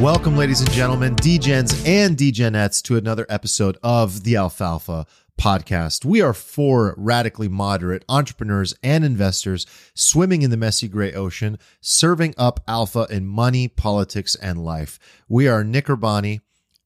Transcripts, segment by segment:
Welcome, ladies and gentlemen, DGens and DGenettes, to another episode of the Alfalfa podcast. We are four radically moderate entrepreneurs and investors swimming in the messy gray ocean, serving up alpha in money, politics, and life. We are Nick Urbani,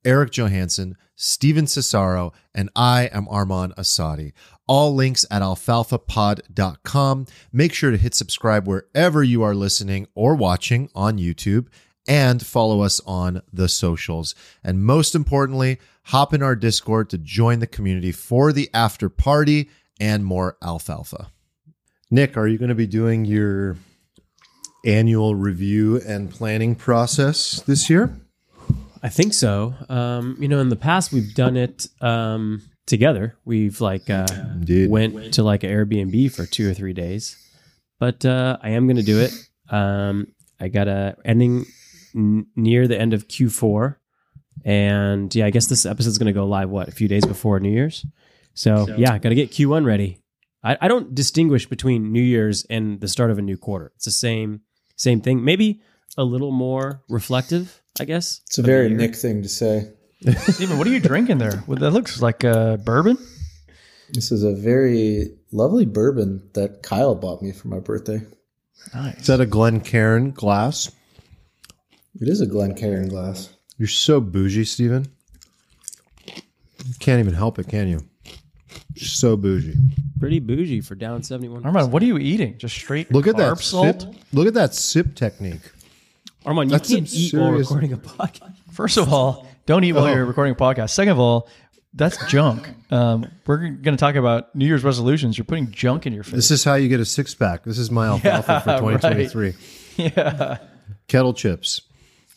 Eric Johanson, Stephen Cesaro, and I am Arman Assadi. All links at alfalfapod.com. Make sure to hit subscribe wherever you are listening or watching on YouTube and follow us on the socials. And most importantly, hop in our Discord to join the community for the after party and more alfalfa. Nick, are you going to be doing your annual review and planning process this year? I think so. Um, you know, in the past we've done it um, together. We've like uh, Indeed. went to like an Airbnb for two or three days, but uh, I am going to do it. Um, I got a ending n- near the end of Q4, and yeah, I guess this episode is going to go live what a few days before New Year's. So, yeah, got to get Q1 ready. I, I don't distinguish between New Year's and the start of a new quarter. It's the same same thing. Maybe a little more reflective, I guess. It's a very. Nick thing to say. Steven, what are you drinking there? Well, that looks like uh, bourbon. This is a very lovely bourbon that Kyle bought me for my birthday. Nice. Is that a Glencairn glass? It is a Glencairn glass. You're so bougie, Steven. You can't even help it, can you? So bougie. Pretty bougie for down 71. Armand, what are you eating? Just straight Look at carb that salt? sip. Look at that sip technique. Armand, you That's can't some eat while serious- recording a podcast. First of all, don't eat while Oh. you're recording a podcast. Second of all, that's junk. Um, we're going to talk about New Year's resolutions. You're putting junk in your face. This is how you get a six pack. This is my alfalfa for Yeah, right. 2023. yeah. Kettle chips.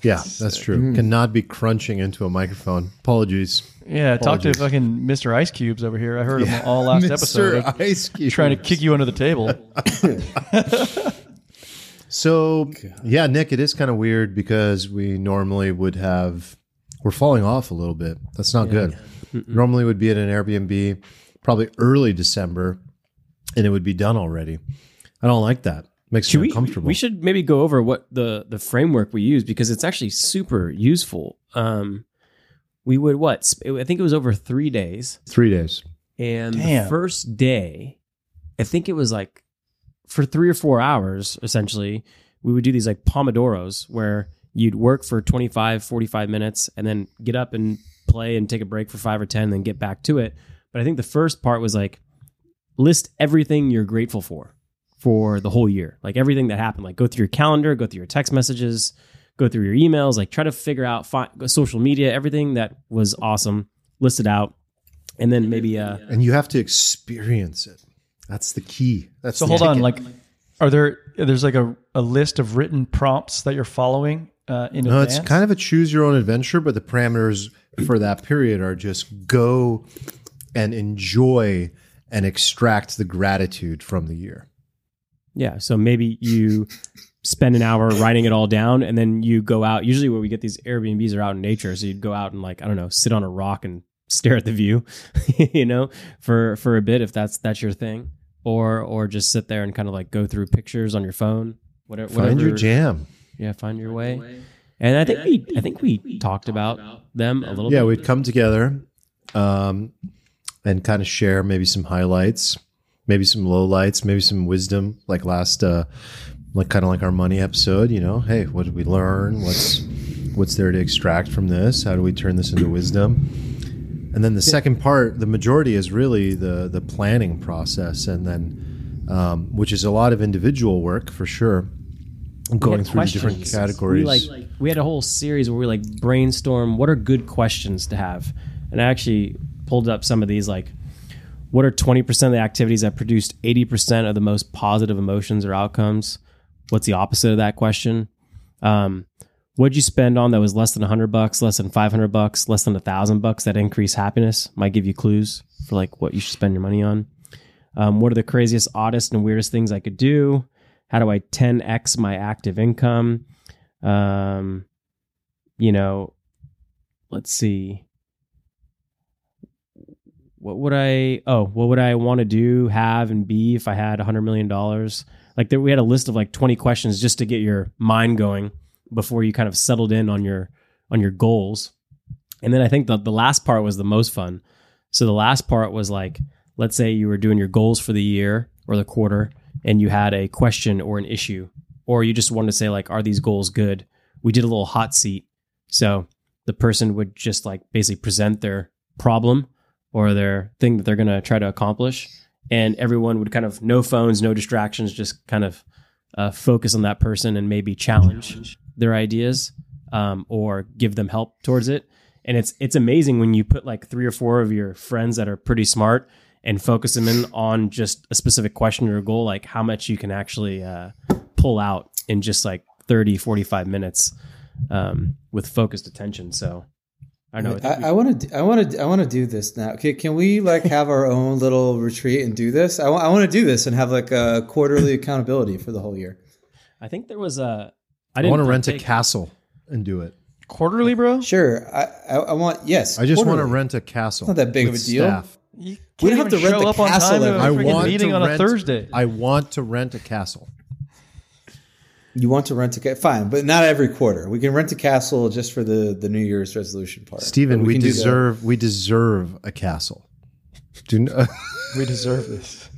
Yeah, that's true. Mm. Cannot be crunching into a microphone. Apologies. Yeah, talk to fucking Mr. Ice Cubes over here. I heard him all last episode. of Ice Cube. Trying to kick you under the table. So, yeah, Nick, it is kind of weird because we normally would have, we're falling off a little bit. That's not good. Normally would be at an Airbnb probably early December and it would be done already. I don't like that. Makes Should me we, uncomfortable. we should maybe go over what the, the framework we use because it's actually super useful. Um, we would what? I think it was over three days. Three days. And the first day, I think it was like for three or four hours, essentially, we would do these like Pomodoros where you'd work for 25, 45 minutes and then get up and play and take a break for five or 10, and then get back to it. But I think the first part was like list everything you're grateful for for the whole year, like everything that happened. Like go through your calendar, go through your text messages, go through your emails, like try to figure out fi- social media, everything that was awesome, list it out. And then maybe uh, And you have to experience it. That's the key. That's So the hold on, like, are there? There's like a, a list of written prompts that you're following uh, in No, advance. it's kind of a choose your own adventure, but the parameters for that period are just go and enjoy and extract the gratitude from the year. Yeah. So maybe you spend an hour writing it all down and then you go out. Usually where we get these Airbnbs are out in nature. So you'd go out and like, I don't know, sit on a rock and stare at the view, you know, for for a bit if that's that's your thing. Or or just sit there and kind of like go through pictures on your phone. Whatever Find your jam. Yeah, find your way. And I think we I think we talked about them a little Yeah, bit. we'd come together um, and kind of share maybe some highlights, maybe some lowlights, maybe some wisdom, like last, uh, like kind of like our money episode. You know, hey, what did we learn? What's what's there to extract from this? How do we turn this into wisdom? And then the second part, the majority is really the the planning process, and then um, which is a lot of individual work for sure. Going through the different categories. We like we had a whole series where we like brainstorm what are good questions to have, and I actually pulled up some of these like what are twenty percent of the activities that produced eighty percent of the most positive emotions or outcomes? What's the opposite of that question? Um, what'd you spend on that was less than hundred bucks, less than five hundred bucks, less than a thousand bucks that increase happiness? Might give you clues for like what you should spend your money on. Um, what are the craziest, oddest, and weirdest things I could do? How do I 10x my active income? Um, you know, let's see. What would I? Oh, what would I want to do, have, and be if I had a hundred million dollars? Like there, we had a list of like twenty questions just to get your mind going before you kind of settled in on your on your goals. And then I think the the last part was the most fun. So the last part was like, let's say you were doing your goals for the year or the quarter, and you had a question or an issue, or you just wanted to say like, are these goals good? We did a little hot seat. So the person would just like basically present their problem or their thing that they're going to try to accomplish, and everyone would kind of no phones, no distractions, just kind of uh, focus on that person and maybe challenge their ideas um, or give them help towards it. And it's it's amazing when you put like three or four of your friends that are pretty smart and focus them in on just a specific question or goal, like how much you can actually uh, pull out in just like 30, 45 minutes um, with focused attention. So I know. I, I want to. I want to. I want to do this now. Can, can we like have our own little retreat and do this? I want to do this and have like a quarterly accountability for the whole year. I think there was a. I I didn't want to rent a castle and do it. Quarterly, bro. Sure. I. I, I want. Yes. I just want to rent a castle. Not that big of a deal. staff. You We can't don't have to rent show the up on castle time to a every- I want meeting to on a Thursday. I want to rent a castle. You want to rent a ca- fine, but not every quarter. We can rent a castle just for the the New Year's resolution part. Stephen, But we, can do the- deserve we deserve a castle. Do n- we deserve this.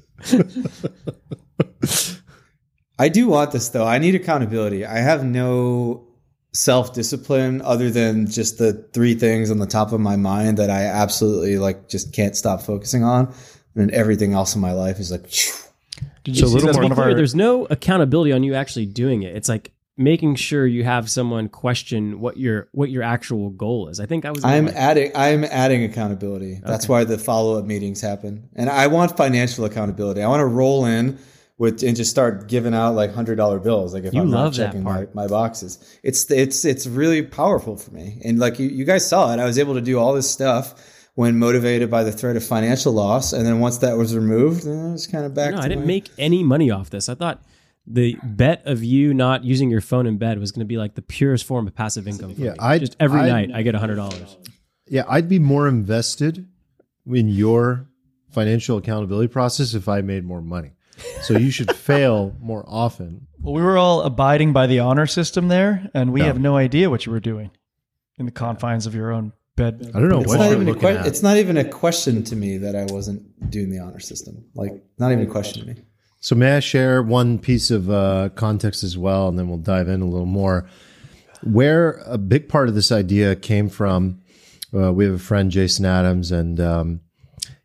I do want this though. I need accountability. I have no self discipline other than just the three things on the top of my mind that I absolutely like just can't stop focusing on. And then everything else in my life is like Did So you a see little that's more- one To of be clear, our there's no accountability on you actually doing it. It's like making sure you have someone question what your what your actual goal is. I think I was. I'm like, adding I'm adding accountability. That's why the follow up meetings happen. And I want financial accountability. I want to roll in with and just start giving out like hundred dollar bills. Like if You I'm love not checking my, my boxes. It's it's it's really powerful for me. And like you, you guys saw it, I was able to do all this stuff when motivated by the threat of financial loss. And then once that was removed, eh, it was kind of back no, to I didn't my- make any money off this. I thought the bet of you not using your phone in bed was going to be like the purest form of passive income. For Yeah. I- just every I- night I get a hundred dollars. yeah, I'd be more invested in your financial accountability process if I made more money. So you should fail more often. Well, we were all abiding by the honor system there, and we No. have no idea what you were doing in the confines of your own bed. I don't know It's what not, you're even a looking que- at. it's not even a question to me that I wasn't doing the honor system. Like not even a question to me. So may I share one piece of uh, context as well, and then we'll dive in a little more. Where a big part of this idea came from, uh, we have a friend, Jason Adams, and um,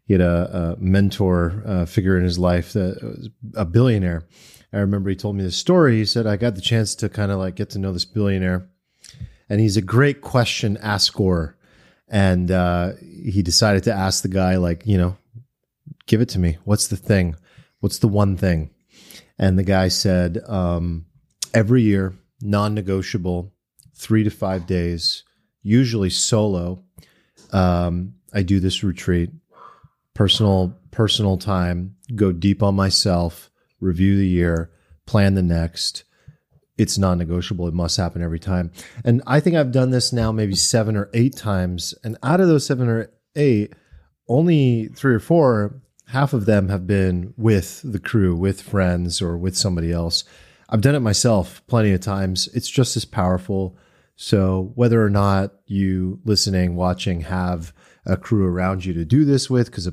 he had a, a mentor uh, figure in his life that was a billionaire. I remember he told me this story. He said, I got the chance to kind of like get to know this billionaire, and he's a great question asker. And uh, he decided to ask the guy, like, you know, give it to me. What's the thing? What's the one thing? And the guy said, um, every year, non negotiable, three to five days, usually solo. Um, I do this retreat, personal, personal time, go deep on myself, review the year, plan the next. It's non negotiable. It must happen every time. And I think I've done this now maybe seven or eight times. And out of those seven or eight, only three or four, half of them have been with the crew, with friends, or with somebody else. I've done it myself plenty of times. It's just as powerful. So, whether or not you listening, watching, have a crew around you to do this with, because uh,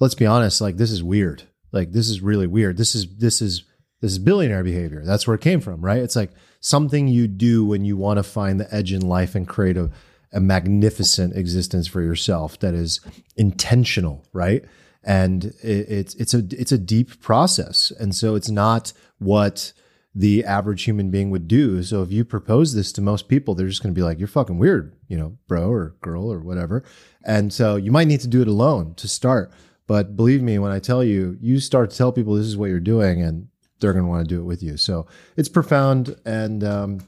let's be honest, like this is weird. Like this is really weird. This is this is this is billionaire behavior. That's where it came from, right? It's like something you do when you want to find the edge in life and create a, a magnificent existence for yourself that is intentional, right? And it, it's it's a it's a deep process, and so it's not what the average human being would do. So if you propose this to most people, they're just going to be like, "You're fucking weird," you know, bro or girl or whatever. And so you might need to do it alone to start. But believe me when I tell you, you start to tell people this is what you're doing, and they're going to want to do it with you. So it's profound, and um,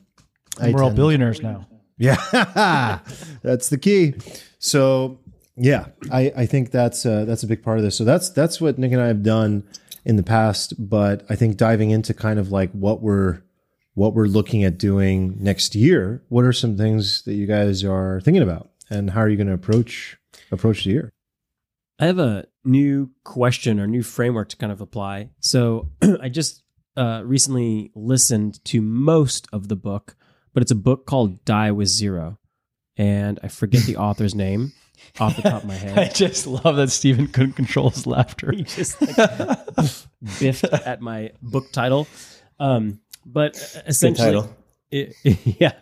I We're all billionaires now. yeah, that's the key. So yeah, I, I think that's uh, that's a big part of this. So that's that's what Nick and I have done in the past. But I think diving into kind of like what we're what we're looking at doing next year. What are some things that you guys are thinking about, and how are you going to approach approach the year? I have a new question or new framework to kind of apply. So I just uh, recently listened to most of the book, but it's a book called Die with Zero. and I forget the author's name off the top of my head. I just love that Stephen couldn't control his laughter. He just like, biffed at my book title. Um, but Good essentially, title. it- yeah,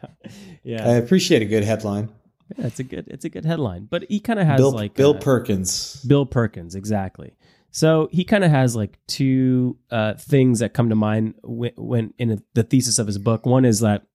yeah, I appreciate a good headline. yeah, it's a good, it's a good headline. But he kind of has Bill like Bill uh, Perkins. Bill Perkins, exactly. So he kind of has like two uh, things that come to mind when, when in the thesis of his book. One is that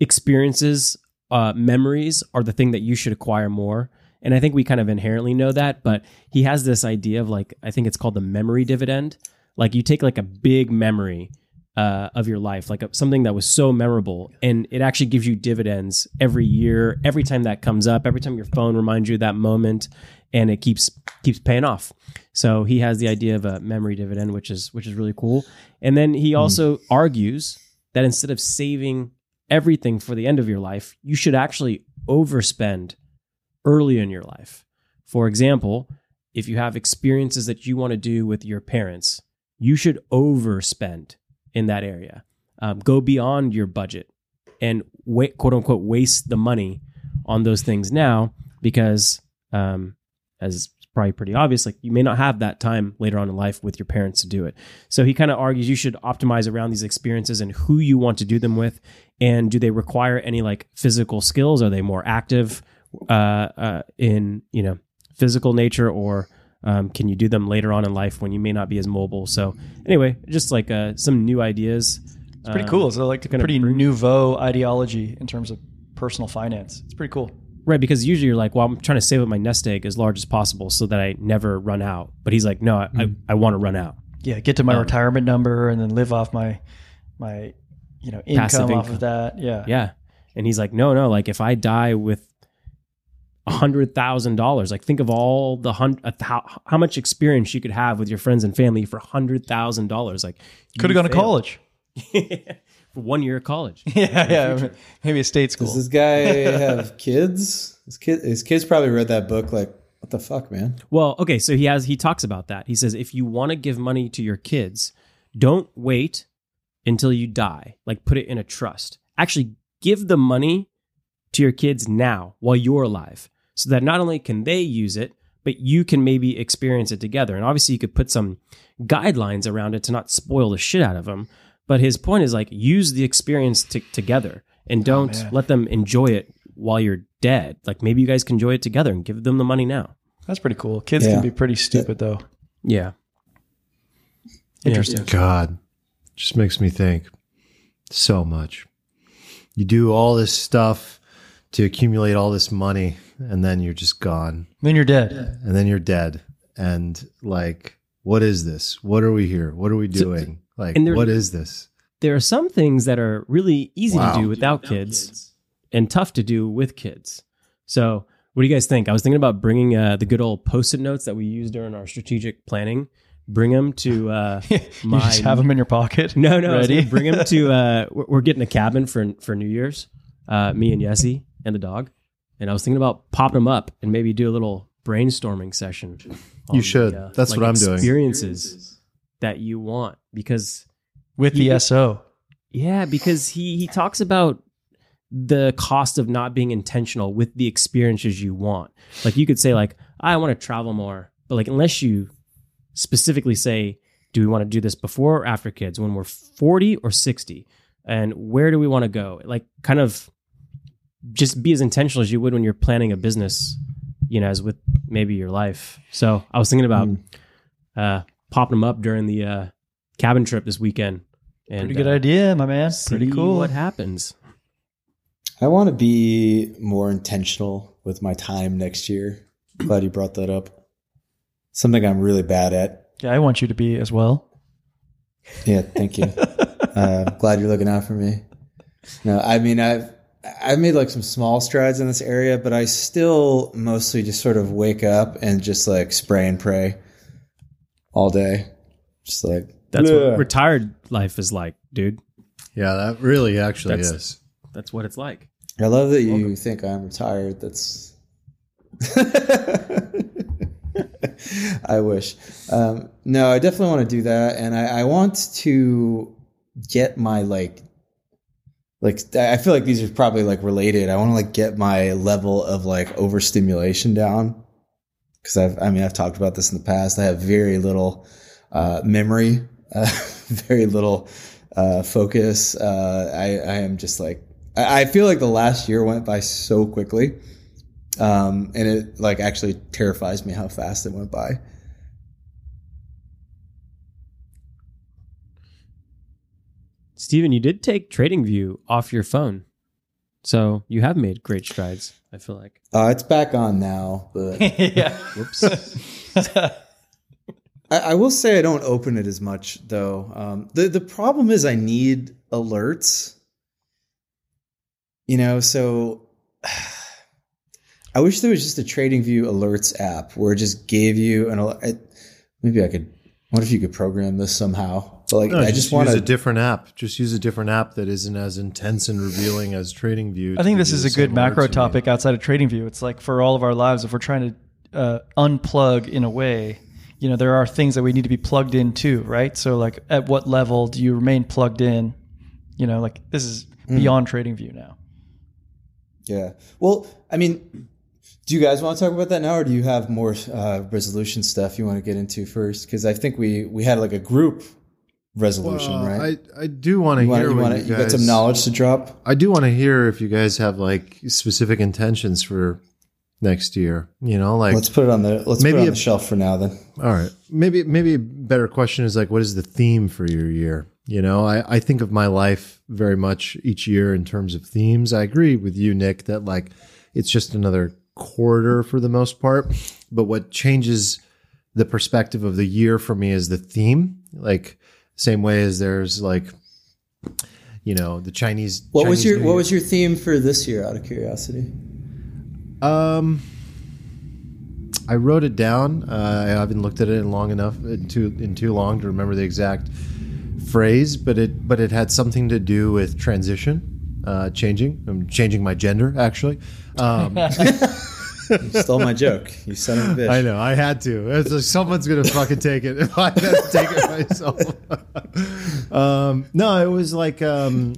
experiences, uh, memories are the thing that you should acquire more. And I think we kind of inherently know that, but he has this idea of like, I think it's called the memory dividend. Like you take like a big memory uh, of your life, like a, something that was so memorable, and it actually gives you dividends every year, every time that comes up, every time your phone reminds you of that moment, and it keeps keeps paying off. So he has the idea of a memory dividend, which is which is really cool. And then he also argues that instead of saving everything for the end of your life, you should actually overspend early in your life. For example, if you have experiences that you want to do with your parents, you should overspend in that area. Um, go beyond your budget and wait, quote unquote, waste the money on those things now because, um, as probably pretty obvious, like you may not have that time later on in life with your parents to do it. So he kind of argues you should optimize around these experiences and who you want to do them with, and do they require any like physical skills? Are they more active uh, uh, in you know physical nature, or um, can you do them later on in life when you may not be as mobile? So anyway, just like uh, some new ideas. It's pretty cool. So like a kinda pretty nouveau ideology in terms of personal finance. It's pretty cool. Right, because usually you're like, well, I'm trying to save up my nest egg as large as possible so that I never run out. But he's like, no, I, I, I want to run out. Yeah, get to my Um, retirement number and then live off my my you know Passive income off of that. Yeah. Yeah. And he's like, no, no, like if I die with a hundred thousand dollars, like think of all the hundred, how, how much experience you could have with your friends and family for hundred thousand dollars. Like Could have you gone to college. for one year of college. yeah, yeah. Maybe a state school. Does this guy have kids? His kid, his kids probably read that book. Like, what the fuck, man? Well, okay, so he has he talks about that. He says if you want to give money to your kids, don't wait until you die. Like put it in a trust. Actually give the money to your kids now while you're alive. So that not only can they use it, but you can maybe experience it together. And obviously you could put some guidelines around it to not spoil the shit out of them. But his point is like use the experience t- together and oh, don't man. let them enjoy it while you're dead. Like maybe you guys can enjoy it together and give them the money now. That's pretty cool. Kids Yeah. can be pretty stupid though. Yeah. Interesting. God, just makes me think so much. You do all this stuff to accumulate all this money, and then you're just gone, Then you're dead. and then you're dead. And like, what is this? What are we here? What are we doing? Like, there- what is this? there are some things that are really easy Wow. to do without kids, and tough to do with kids. So, what do you guys think? I was thinking about bringing uh, the good old post-it notes that we use during our strategic planning. Bring them to uh, you my. just have them in your pocket. no, no, ready. bring them to. Uh, we're, we're getting a cabin for for New Year's. Uh, me and Yessie and the dog, and I was thinking about popping them up and maybe do a little brainstorming session. You should. Uh, That's what I'm doing. Experiences that you want because with the You- SO. yeah, because he he talks about the cost of not being intentional with the experiences you want. Like you could say like I want to travel more, but like unless you specifically say do we want to do this before or after kids when we're 40 or 60 and where do we want to go? Like kind of just be as intentional as you would when you're planning a business, you know, as with maybe your life. So, I was thinking about uh popping them up during the uh cabin trip this weekend. And Pretty good uh, idea, my man. Pretty cool. What happens? I want to be more intentional with my time next year. Glad you brought that up. Something I'm really bad at. Yeah, I want you to be as well. Yeah, thank you. uh, glad you're looking out for me. No, I mean I've I've made like some small strides in this area, but I still mostly just sort of wake up and just like spray and pray all day. Just like That's Bleh. what retired life is like, dude. Yeah, that really actually That's- is. That's what it's like. I love that you think I'm retired. That's. I wish. Um, no, I definitely want to do that, and I, I want to get my like like I feel like these are probably like related. I want to like get my level of like overstimulation down because I've I mean I've talked about this in the past. I have very little uh, memory, uh, very little uh, focus. Uh, I I am just like I, I feel like the last year went by so quickly, um, and it like actually terrifies me how fast it went by. Steven, you did take TradingView off your phone. So you have made great strides, I feel like. Uh, it's back on now, but yeah. Whoops. I, I will say I don't open it as much though. Um, the the problem is I need alerts. You know, so I wish there was just a TradingView alerts app where it just gave you an. al- I, maybe I could. What if you could program this somehow? But like, No, I just, just want use a different app. Just use a different app that isn't as intense and revealing as TradingView. I think this is a good macro alerts you need. topic outside of TradingView. It's like for all of our lives, if we're trying to uh, unplug in a way, you know, there are things that we need to be plugged into, right? So, like, at what level do you remain plugged in? You know, like this is Hmm. beyond TradingView now. Yeah. Well, I mean, do you guys want to talk about that now, or do you have more uh, resolution stuff you want to get into first? Because I think we we had like a group resolution, Well, right? I, I do want to hear you, want you you got some knowledge to drop. I do want to hear if you guys have like specific intentions for next year. You know, like Let's put it on the let's Maybe put it on a- the shelf for now. Then All right. Maybe maybe a better question is like what is the theme for your year? You know, I, I think of my life very much each year in terms of themes. I agree with you, Nick, that like it's just another quarter for the most part. But what changes the perspective of the year for me is the theme. Like same way as there's like you know, the Chinese what was your New what Year. was your theme for this year? Out of curiosity, Um, I wrote it down. Uh, I haven't looked at it in long enough in too in too long to remember the exact phrase, but it but it had something to do with transition, uh, changing. I'm changing my gender actually. Um, you stole my joke. You son of a bitch. I know I had to. Like someone's gonna fucking take it if I have to take it myself. um, no, it was like um,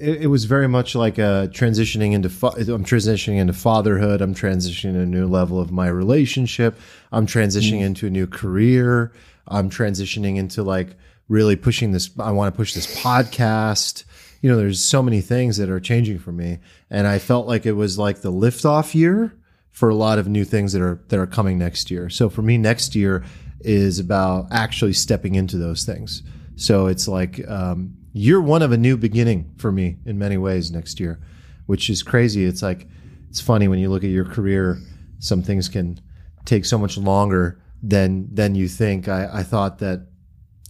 it, it was very much like uh, transitioning into. Fa- I'm transitioning into fatherhood. I'm transitioning to a new level of my relationship. I'm transitioning into a new career. I'm transitioning into like really pushing this. I want to push this podcast. You know, there's so many things that are changing for me, and I felt like it was like the liftoff year for a lot of new things that are that are coming next year. So for me, next year is about actually stepping into those things. So it's like um, year one of a new beginning for me in many ways next year, which is crazy. It's like it's funny when you look at your career. Some things can take so much longer than than you think. I, I thought that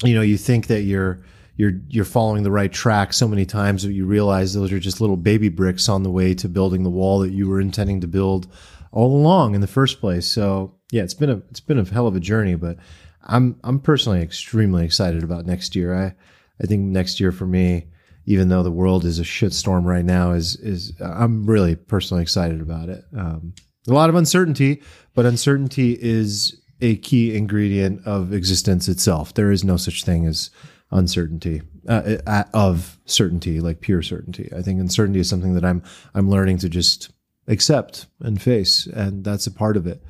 you know you think that you're you're you're following the right track so many times that you realize those are just little baby bricks on the way to building the wall that you were intending to build all along in the first place. So yeah, it's been a it's been a hell of a journey, but I'm I'm personally extremely excited about next year. I I think next year for me, even though the world is a shitstorm right now, is is I'm really personally excited about it. Um, a lot of uncertainty, but uncertainty is a key ingredient of existence itself. There is no such thing as uncertainty uh, uh, of certainty, like pure certainty. I think uncertainty is something that I'm I'm learning to just accept and face, and that's a part of it.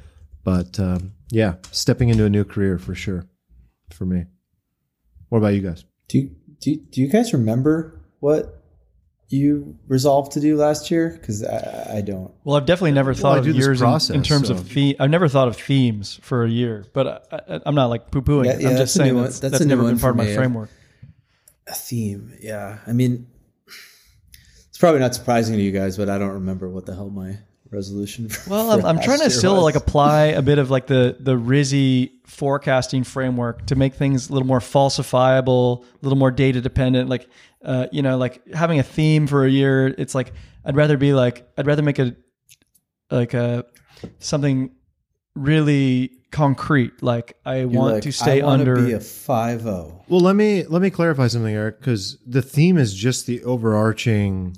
But um, yeah, stepping into a new career for sure, for me. What about you guys? Do you, do you, do you guys remember what you resolved to do last year? Because I, I don't. Well, I've definitely never thought I of do this years in, in terms so- of theme. I've never thought of themes for a year, but I, I, I'm not like poo pooing. Yeah, yeah, I'm that's just a new saying one. that's, That's that's never been part of my me. framework. A theme, yeah. I mean, it's probably not surprising to you guys, but I don't remember what the hell my resolution. For, Well, I'm, for I'm last trying to still was. like apply a bit of like the the Rizzy forecasting framework to make things a little more falsifiable, a little more data dependent. Like, uh, you know, like having a theme for a year. It's like I'd rather be like I'd rather make a like a something really concrete. Like I You're want like, to stay I wanna under. Be a five zero. Well, let me let me clarify something, Eric, because the theme is just the overarching.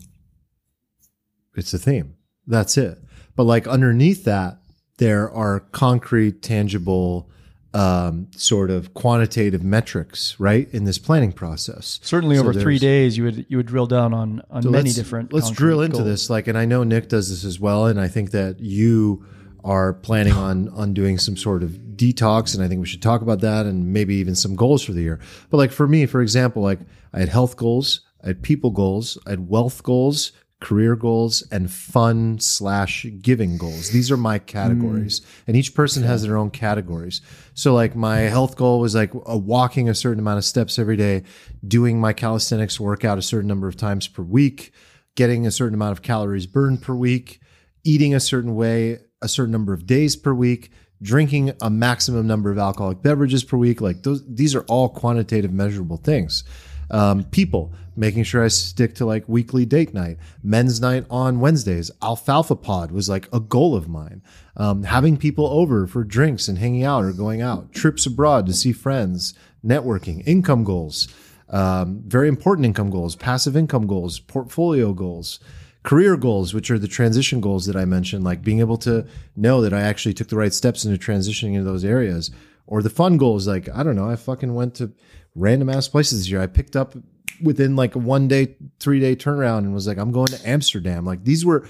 It's a theme. That's it. But like underneath that, there are concrete, tangible um, sort of quantitative metrics, right, in this planning process. Certainly, So over three days, you would you would drill down on on so many let's- different. Let's drill into goals. this. Like, and I know Nick does this as well, and I think that you are planning on on doing some sort of detox, and I think we should talk about that, and maybe even some goals for the year. But like for me, for example, like I had health goals, I had people goals, I had wealth goals. Career goals and fun slash giving goals. These are my categories, mm. and each person has their own categories. So, like, my health goal was like a walking a certain amount of steps every day, doing my calisthenics workout a certain number of times per week, getting a certain amount of calories burned per week, eating a certain way a certain number of days per week, drinking a maximum number of alcoholic beverages per week. Like those, these are all quantitative, measurable things. Um, people, making sure I stick to like weekly date night, men's night on Wednesdays. Alfalfa pod was like a goal of mine. Um, having people over for drinks and hanging out or going out, trips abroad to see friends, networking, income goals, um, very important income goals, passive income goals, portfolio goals. Career goals, which are the transition goals that I mentioned, like being able to know that I actually took the right steps into transitioning into those areas, or the fun goals, like I don't know, I fucking went to random ass places this year. I picked up within like a one day, three day turnaround and was like, I'm going to Amsterdam. Like these were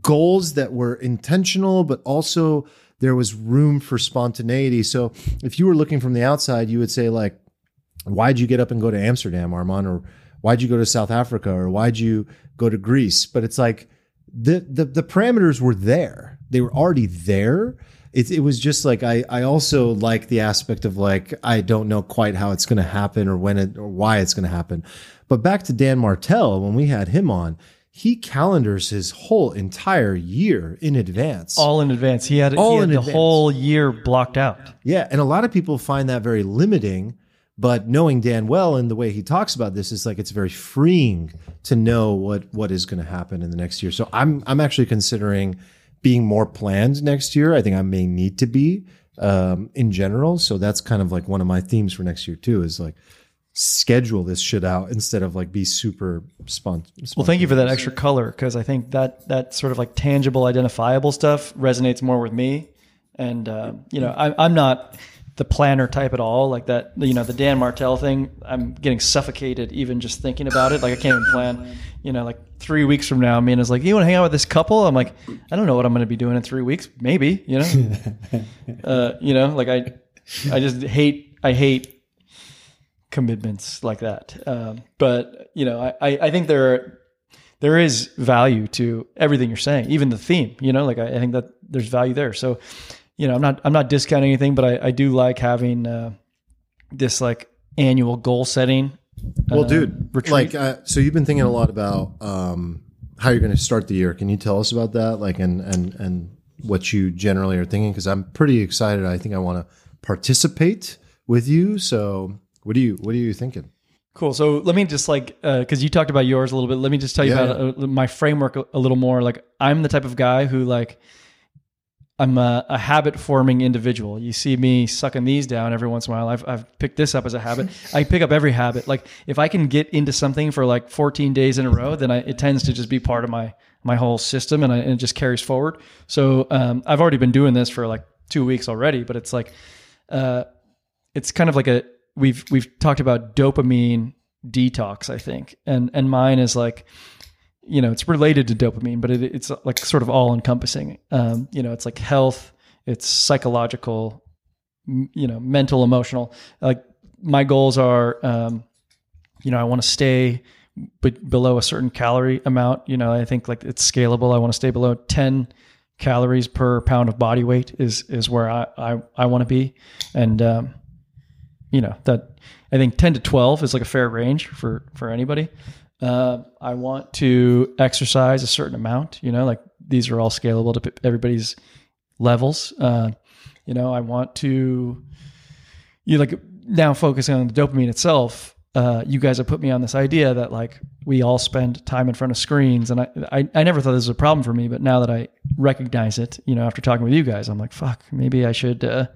goals that were intentional, but also there was room for spontaneity. So if you were looking from the outside, you would say like, why'd you get up and go to Amsterdam, Armand? Or why'd you go to South Africa? Or why'd you go to Greece? But it's like the the, the parameters were there. They were already there. It, it was just like I, I also like the aspect of like I don't know quite how it's going to happen or when it or why it's going to happen. But back to Dan Martell when we had him on, he calendars his whole entire year in advance. all in advance. He had, All he had in the advance. whole year blocked out. Yeah, and a lot of people find that very limiting. But knowing Dan well and the way he talks about this is like it's very freeing to know what what is going to happen in the next year. So I'm I'm actually considering being more planned next year. I think I may need to be um, in general. So that's kind of like one of my themes for next year too. Is like schedule this shit out instead of like be super spont- Well, thank you for that extra color because I think that that sort of like tangible, identifiable stuff resonates more with me. And uh, you know, I, I'm not the planner type at all. Like that, you know, the Dan Martell thing. I'm getting suffocated even just thinking about it. Like I can't even plan. You know, like three weeks from now, Mina's like, "You want to hang out with this couple?" I'm like, "I don't know what I'm going to be doing in three weeks. Maybe, you know, uh, you know, like I, I just hate, I hate commitments like that. Um, but you know, I, I I think there are, there is value to everything you're saying, even the theme. You know, like I, I think that there's value there. So, you know, I'm not I'm not discounting anything, but I, I do like having uh, this like annual goal setting. Well, uh, dude, retreat. like, uh, so you've been thinking a lot about um, how you're going to start the year. Can you tell us about that, like, and and and what you generally are thinking? Because I'm pretty excited. I think I want to participate with you. So, what do you what are you thinking? Cool. So let me just like, because you talked about yours a little bit. Let me just tell you Yeah, about uh, my framework a, a little more. Like, I'm the type of guy who like, I'm a, a habit forming individual. You see me sucking these down every once in a while. I've, I've picked this up as a habit. I pick up every habit. Like, if I can get into something for like 14 days in a row, then I, it tends to just be part of my my whole system, and, I, and it just carries forward. So um, I've already been doing this for like two weeks already, but it's like, uh, it's kind of like a we've we've talked about dopamine detox i think and and mine is like you know it's related to dopamine but it, it's like sort of all encompassing um, you know it's like health it's psychological m- you know mental emotional. Like my goals are um, you know i want to stay b- below a certain calorie amount. You know i think like it's scalable. I want to stay below 10 calories per pound of body weight is is where i i, I want to be. And um, you know that I think 10 to 12 is like a fair range for for anybody. Uh, I want to exercise a certain amount. You know, like these are all scalable to everybody's levels. Uh, you know, I want to you like now focusing on the dopamine itself. Uh, you guys have put me on this idea that like we all spend time in front of screens, and I, I I never thought this was a problem for me, but now that I recognize it, you know, after talking with you guys, I'm like, fuck, maybe I should. Uh,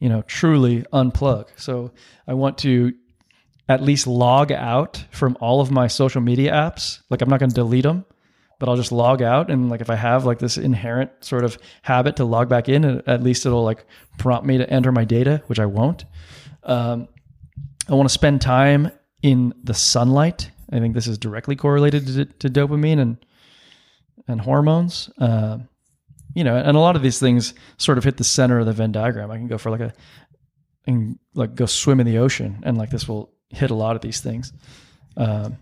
you know, truly unplug. So I want to at least log out from all of my social media apps. Like I'm not going to delete them, but I'll just log out. And like if I have like this inherent sort of habit to log back in, at least it'll like prompt me to enter my data, which I won't. Um, I want to spend time in the sunlight. I think this is directly correlated to, to dopamine and and hormones. Uh, you know, and a lot of these things sort of hit the center of the Venn diagram. I can go for like a and like go swim in the ocean, and like this will hit a lot of these things. Um,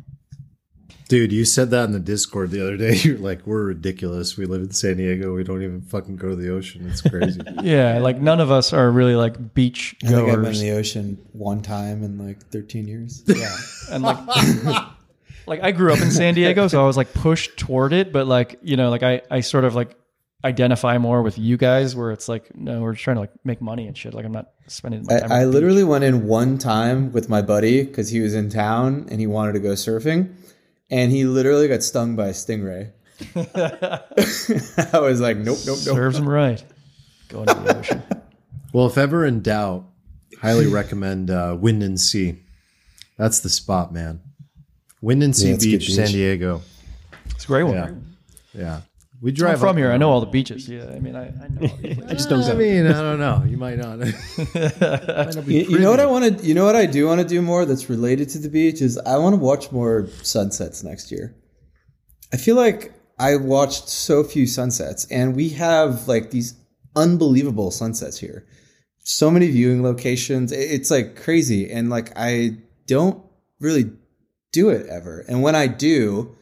Dude, you said that in the Discord the other day. You're like, we're ridiculous. We live in San Diego. We don't even fucking go to the ocean. It's crazy. yeah, like none of us are really like beach I think I've been in goers. the ocean one time in like 13 years. Yeah, and like, like I grew up in San Diego, so I was like pushed toward it. But like, you know, like I, I sort of like identify more with you guys, where it's like, no, we're trying to like make money and shit. Like I'm not spending. My time I, I literally went in one time with my buddy because he was in town and he wanted to go surfing, and he literally got stung by a stingray. I was like, nope, nope, nope. serves them right. Going to the ocean. well, if ever in doubt, highly recommend uh, Windansea. That's the spot, man. Windansea Yeah, it's a good Beach, San. Diego. It's a great one. Yeah. Yeah. We I'm drive from up- here. I know all the beaches. Yeah, I mean, I, I know. All I just don't I mean, I don't know. You might not. You, you know what I want to? You know what I do want to do more that's related to the beach is I want to watch more sunsets next year. I feel like I watched so few sunsets, and we have like these unbelievable sunsets here. So many viewing locations. It's like crazy, and like I don't really do it ever. And when I do,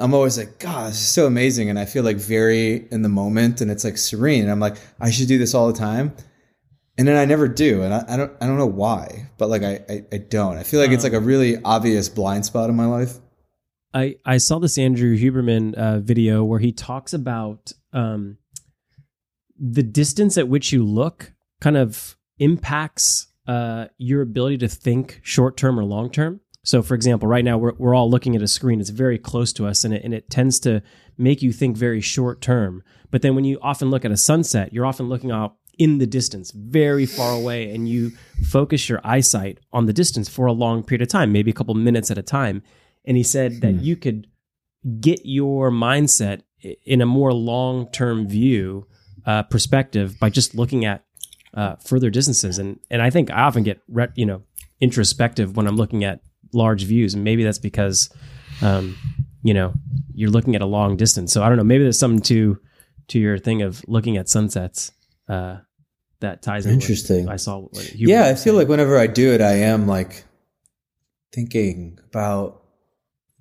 I'm always like, God, this is so amazing. And I feel like very in the moment and it's like serene. And I'm like, I should do this all the time. And then I never do. And I, I don't I don't know why, but like I, I, I don't. I feel like it's like a really obvious blind spot in my life. I, I saw this Andrew Huberman uh, video where he talks about um, the distance at which you look kind of impacts uh, your ability to think short term or long term. So, for example, right now we're, we're all looking at a screen. It's very close to us, and it, and it tends to make you think very short term. But then when you often look at a sunset, you're often looking out in the distance, very far away, and you focus your eyesight on the distance for a long period of time, maybe a couple minutes at a time. And he said that you could get your mindset in a more long term view uh, perspective by just looking at uh, further distances. And and I think I often get re- you know introspective when I'm looking at large views, and maybe that's because um, you know you're looking at a long distance. So I don't know. Maybe there's something to to your thing of looking at sunsets uh, that ties in. with- Interesting. I saw. What yeah, I feel saying. like whenever I do it, I am like thinking about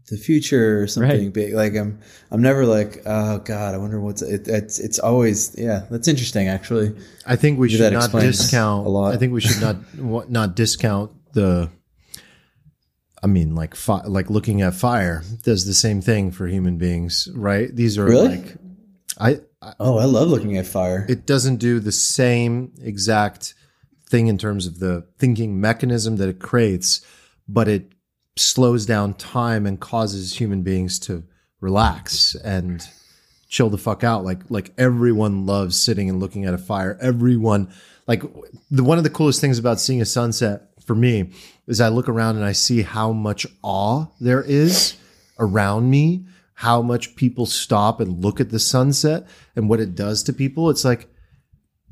the future or something Right. big. Like I'm, I'm never like, oh God, I wonder what's it. It's, it's always, yeah, that's interesting actually. I think we Maybe should not discount a lot. I think we should not wa- not discount the. I mean, like fi- like looking at fire does the same thing for human beings, right? These are Really? like, I, I Oh, I love looking at fire. it doesn't do the same exact thing in terms of the thinking mechanism that it creates, but it slows down time and causes human beings to relax and chill the fuck out. Like like everyone loves sitting and looking at a fire. Everyone like the one of the coolest things about seeing a sunset for me is I look around and I see how much awe there is around me, how much people stop and look at the sunset and what it does to people. It's like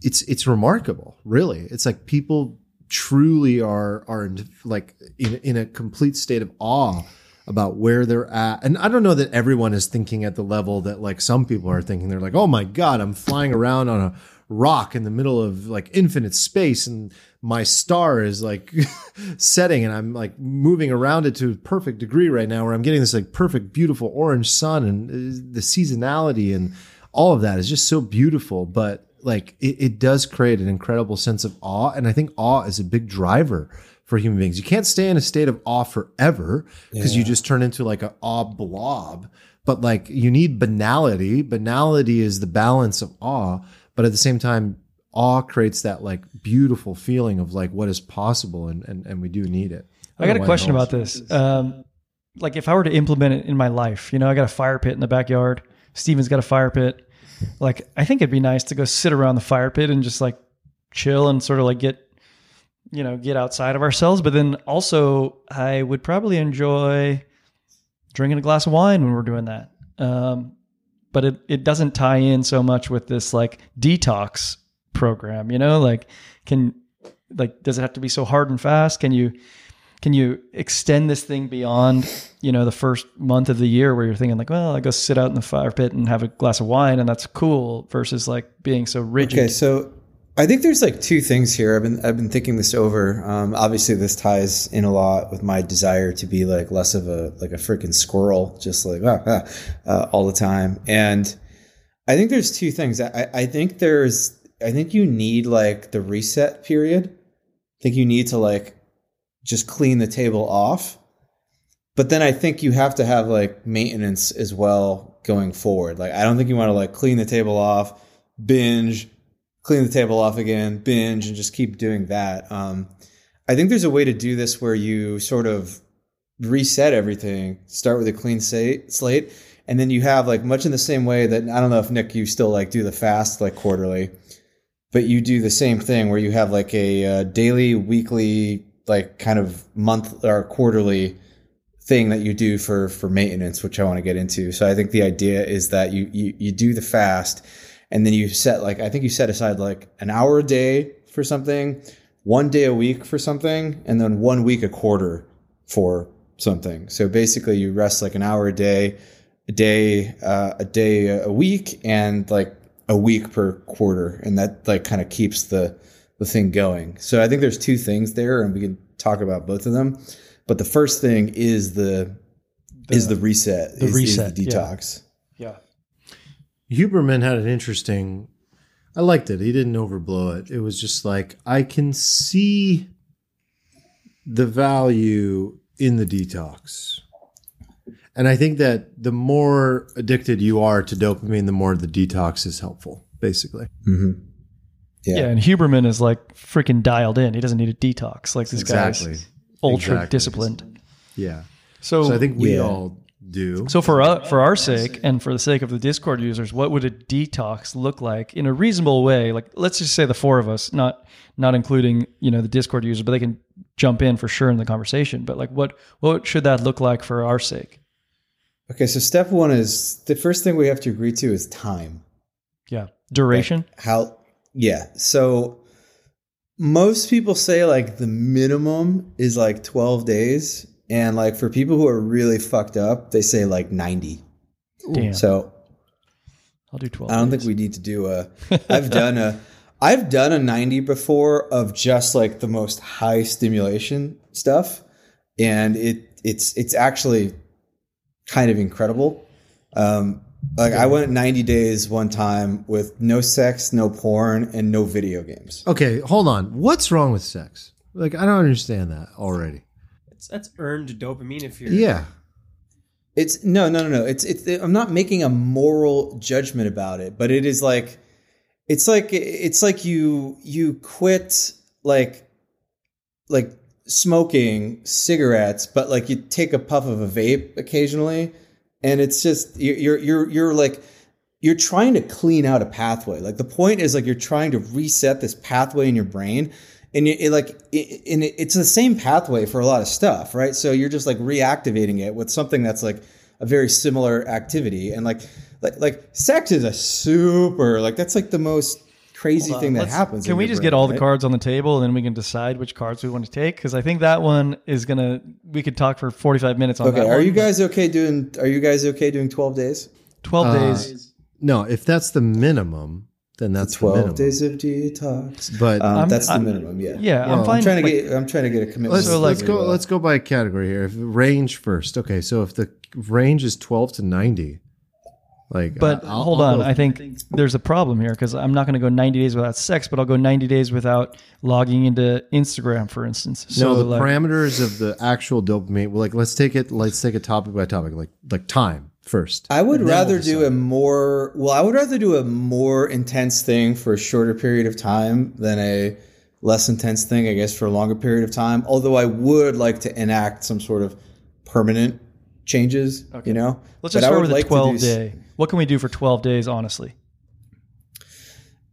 it's it's remarkable, really. It's like people truly are are in, like in in a complete state of awe about where they're at. And I don't know that everyone is thinking at the level that like some people are thinking. They're like, "Oh my god, I'm flying around on a rock in the middle of like infinite space and my star is like setting and I'm like moving around it to a perfect degree right now where I'm getting this like perfect beautiful orange sun and uh, the seasonality and all of that is just so beautiful but like it, it does create an incredible sense of awe and i think awe is a big driver for human beings. You can't stay in a state of awe forever because you just turn into like a awe blob but like you need banality. Banality is the balance of awe but at the same time awe creates that like beautiful feeling of like what is possible and and, and we do need it I got a question about this. Um, like, if I were to implement it in my life, you know, I got a fire pit in the backyard. Steven's got a fire pit. Like, I think it'd be nice to go sit around the fire pit and just like chill and sort of like get, you know, get outside of ourselves. But then also, I would probably enjoy drinking a glass of wine when we're doing that. um, but it it doesn't tie in so much with this like detox program. You know, like can like does it have to be so hard and fast? Can you can you extend this thing beyond you know the first month of the year where you're thinking like well i go sit out in the fire pit and have a glass of wine and that's cool versus like being so rigid Okay, so I think there's like two things here. I've been I've been thinking this over. Um, obviously, this ties in a lot with my desire to be like less of a like a freaking squirrel, just like ah, ah, uh, all the time. And I think there's two things. I, I think there's I think you need like the reset period. I think you need to like just clean the table off. But then I think you have to have like maintenance as well going forward. Like I don't think you want to like clean the table off, binge, clean the table off again, binge, and just keep doing that. Um, I think there's a way to do this where you sort of reset everything, start with a clean slate, and then you have like much in the same way that I don't know if Nick you still like do the fast like quarterly, but you do the same thing where you have like a uh, daily, weekly, like kind of month or quarterly thing that you do for for maintenance, which I want to get into. So I think the idea is that you you you do the fast, and then you set like I think you set aside like an hour a day for something, one day a week for something, and then one week a quarter for something. So basically, you rest like an hour a day, a day, uh, a day a week, and like a week per quarter, and that like kind of keeps the the thing going. So I think there's two things there, and we can talk about both of them. But the first thing is the, is the reset, the is, is reset, the yeah. detox. yeah Huberman had an interesting. I liked it. He didn't overblow it. It was just like I can see the value in the detox. And I think that the more addicted you are to dopamine, the more the detox is helpful, basically. Yeah. yeah and huberman is like freaking dialed in he doesn't need a detox like this Exactly. guy's ultra Exactly. disciplined Yeah. so So I think we Yeah. all do. So for uh, for our sake and for the sake of the Discord users, what would a detox look like in a reasonable way? Like let's just say the four of us, not not including you know the Discord users, but they can jump in for sure in the conversation. But like what what should that look like for our sake? Okay, so step one is the first thing we have to agree to is time. Yeah, duration. How? Yeah. So most people say like the minimum is like 12 days. And like for people who are really fucked up, they say like 90. Damn, So I'll do twelve. I don't days. think we need to do a. I've done a. I've done a 90 before of just like the most high stimulation stuff. And it it's it's actually kind of incredible. Um, like I went 90 days one time with no sex, no porn, and no video games. Okay, hold on. What's wrong with sex? Like I don't understand that already. It's, that's earned dopamine if you're. Yeah. It's no, no, no, no. It's it's. I'm not making a moral judgment about it, but it is like, it's like it's like you you quit like like smoking cigarettes, but like you take a puff of a vape occasionally, and it's just you're you're you're, like you're trying to clean out a pathway. Like the point is like you're trying to reset this pathway in your brain. And it, it like, it, and it, it's the same pathway for a lot of stuff, right? So you're just like reactivating it with something that's like a very similar activity. And like, like, like sex is a super, like, that's like the most crazy thing that Let's- happens. Can in we your just brain, get all the right? cards on the table and then we can decide which cards we want to take? Because I think that one is gonna. We could talk for forty five minutes on Okay. that. Are one, you guys okay doing, are you guys okay doing 12 days? twelve Uh, days? No, if that's the minimum, then that's the 12 minimum. days of detox. But Um, I'm- that's the I'm- minimum. Yeah. Yeah, well, I'm fine. I'm trying to like- get, I'm trying to get a commitment. let's So, like- let's go let's go by category here. If range first. Okay, so if the range is 12 to 90, like But uh, I'll- hold I'll on, go- I think there's a problem here because I'm not going to go 90 days without sex, but I'll go 90 days without logging into Instagram, for instance. So no, the like, parameters of the actual dopamine. Well, like let's take it. Let's take it topic by topic. Like like time first. I would rather we'll do a more well. I would rather do a more intense thing for a shorter period of time than a less intense thing. I guess for a longer period of time. Although I would like to enact some sort of permanent changes. You know, let's just I start with a like to 12 do day. What can we do for 12 days, honestly?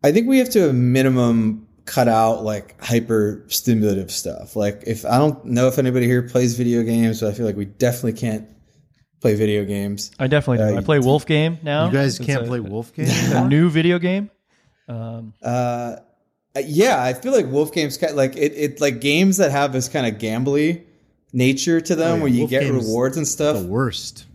I think we have to a minimum cut out like hyper stimulative stuff. Like if I don't know if anybody here plays video games, but I feel like we definitely can't play video games. I definitely do. Uh, I play Wolf Game now. You guys can't a, play Wolf Game. a new video game. Um, Uh, yeah, I feel like Wolf games kind like it, it like games that have this kind of gambly nature to them Oh, yeah. where you Wolf get rewards and stuff. the worst.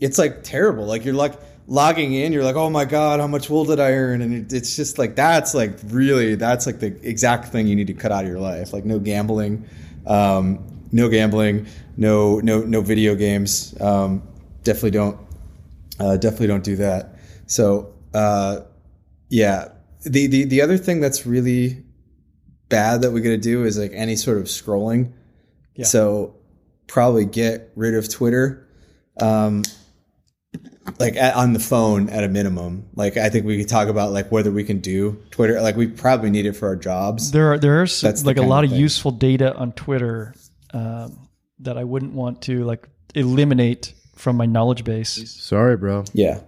it's like terrible. Like you're like logging in, you're like, oh my god, how much wool did I earn? And it, it's just like that's like really that's like the exact thing you need to cut out of your life. Like no gambling, um, no gambling, no no no video games. Um, definitely don't uh, definitely don't do that. So uh, yeah, the, the the other thing that's really bad that we're gonna do is like any sort of scrolling. Yeah. So probably get rid of Twitter. Um, like at, on the phone at a minimum. Like I think we could talk about like whether we can do Twitter. Like we probably need it for our jobs. there are there are s- That's the like a lot of of thing. useful data on Twitter um, that I wouldn't want to like eliminate from my knowledge base. Sorry, bro. Yeah.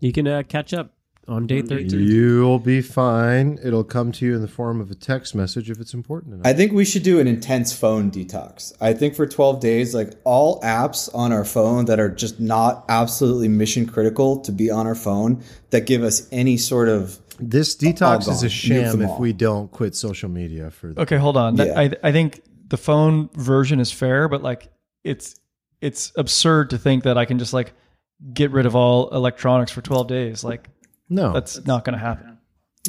You can uh, catch up on day 13. You'll be fine. It'll come to you in the form of a text message if it's important enough. I think we should do an intense phone detox. I think for 12 days, like all apps on our phone that are just not absolutely mission critical to be on our phone that give us any sort of this detox is a sham if we don't quit social media for the Okay, hold on. Yeah. I I think the phone version is fair, but like it's it's absurd to think that I can just like get rid of all electronics for 12 days. Like no. that's not going to happen.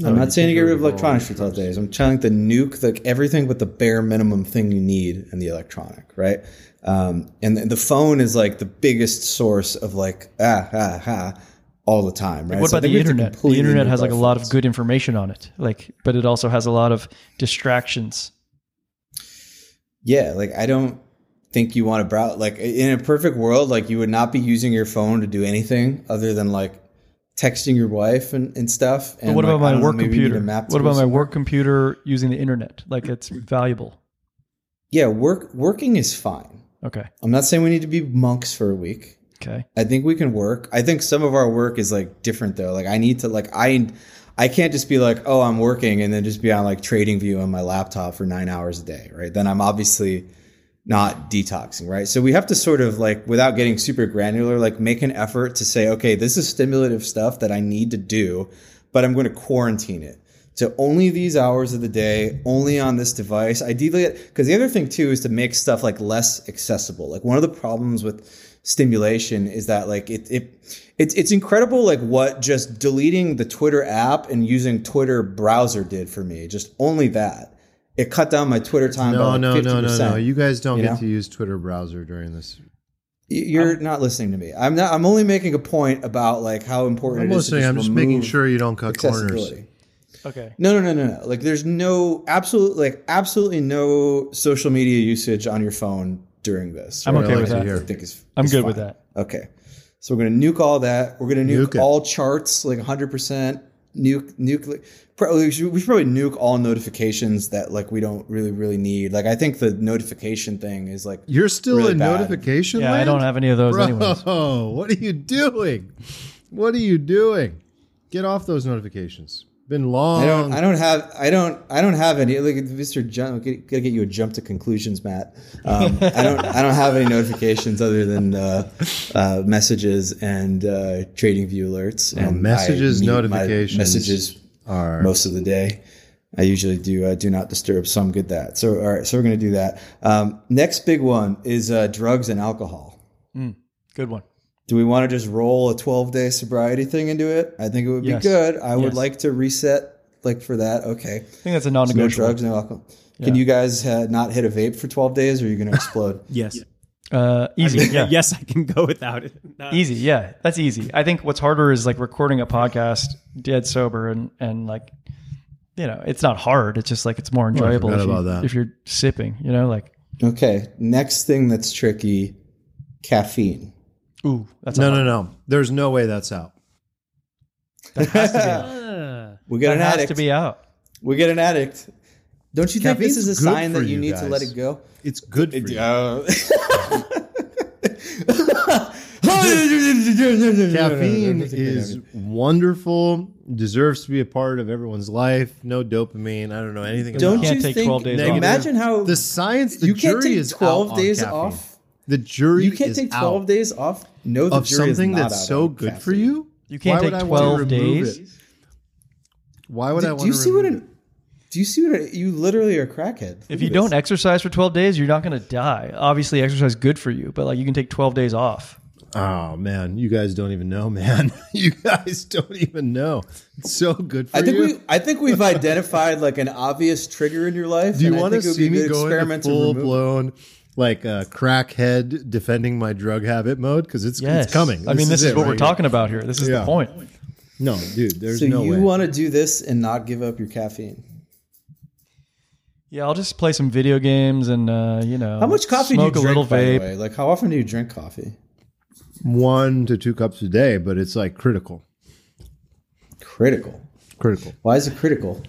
I'm not saying to get rid of electronics for 12 days. I'm telling the nuke like everything but the bare minimum thing you need in the electronic, right? Um, and the phone is like the biggest source of like ah ah ah all the time, right? What So about the we have to internet? The internet has like a lot of good information on it. Like but it also has a lot of distractions. Yeah, like I don't think you want to browse. Like in a perfect world, like you would not be using your phone to do anything other than like texting your wife and, and stuff. And But what like, about my know, work maybe you need a computer? What about my work computer using the internet? Like it's valuable. Yeah, work working is fine. Okay. I'm not saying we need to be monks for a week. Okay. I think we can work. I think some of our work is like different though. Like I need to like I I can't just be like, "Oh, I'm working," and then just be on like Trading View on my laptop for 9 hours a day, right? Then I'm obviously not detoxing, right? So we have to sort of like without getting super granular, like make an effort to say, "Okay, this is stimulative stuff that I need to do, but I'm going to quarantine it." to only these hours of the day, only on this device. Ideally, because the other thing too is to make stuff like less accessible. Like one of the problems with stimulation is that like it it it's it's incredible like what just deleting the Twitter app and using Twitter browser did for me. Just only that. It cut down my Twitter time by no, like no, 50%. no, no, no. You guys don't you get know? to use Twitter browser during this. You're not listening to me. I'm not. I'm only making a point about like how important I'm it is. to listening. I'm just making sure you don't cut corners. Okay. No, no, no, no, no. Like, there's no absolute, like, absolutely no social media usage on your phone during this. I'm okay I with that. hear. I think is, I'm is good with that. Okay, so we're gonna nuke all that. We're gonna nuke, Nuke all charts, like 100 percent. Nuke, nuke. Probably we should, we should probably nuke all notifications that like we don't really, really need. Like, I think the notification thing is like You're still Really in bad. notification Yeah, I don't have any of those Bro, anyways. what are you doing? What are you doing? Get off those notifications. Been long. I don't. I don't have. I don't. I don't have any. Like Mr. Jump. Gotta get you a jump to conclusions, mat. Um, I don't. I don't have any notifications other than uh, uh, messages and uh, trading view alerts. And Um, messages, notifications messages are most of the day. I usually do uh, do not disturb, so I'm good that. So all right, so we're gonna do that. Um, next big one is uh, drugs and alcohol. Good one. Do we want to just roll a 12 day sobriety thing into it? I think it would be good. I would like to reset like for that. Okay. I think that's a non-negotiable. drugs, no alcohol. Can you guys uh, not hit a vape for 12 days or are you going to explode? Yes. Uh, easy. yeah. Yes, I can go without it. No. Easy. Yeah. That's easy. I think what's harder is like recording a podcast dead sober and, and like, you know, it's not hard. It's just like, it's more enjoyable forgot if, you, that. if you're sipping, you know, like, okay. Next thing that's tricky caffeine. Ooh, that's No, no, no. There's no way that's out. Ah. We get That an has addict. to be out. we get an addict. Don't you think this is a sign that you you need to let it go? It's good for you. Uh, Caffeine is wonderful. Deserves to be a part of everyone's life. No dopamine. I don't know anything Don't about can't you take think? 12 days off. imagine how the science. The you can't take is 12 days caffeine. off. The jury You can't is take 12 out. days off. No, the of jury is something not that's out so on good for caffeine. you? You can't Why take would I want to 12 remove days? it? Why would Do, I do you to see what remove an? Do you see what a, you literally are a crackhead? Look If you this. don't exercise for 12 days, you're not going to die. Obviously, exercise is good for you, but like you can take 12 days off. Oh man, you guys don't even know, man. you guys don't even know. It's so good for I think you. we, I think we've identified like an obvious trigger in your life. Do you want to think it would see me go into experiment full remove it. blown like uh, crackhead defending my drug habit mode? Because it's Yes. it's coming. I mean, this is, it what right we're here. talking about here. This is Yeah. the point. No, dude, there's So no you want to do this and not give up your caffeine? Yeah, I'll just play some video games and uh, you know, How much coffee smoke do you a little drink? By the vape. way, like how often do you drink coffee? One to two cups a day, but it's like critical. Critical. Critical. Why is it critical?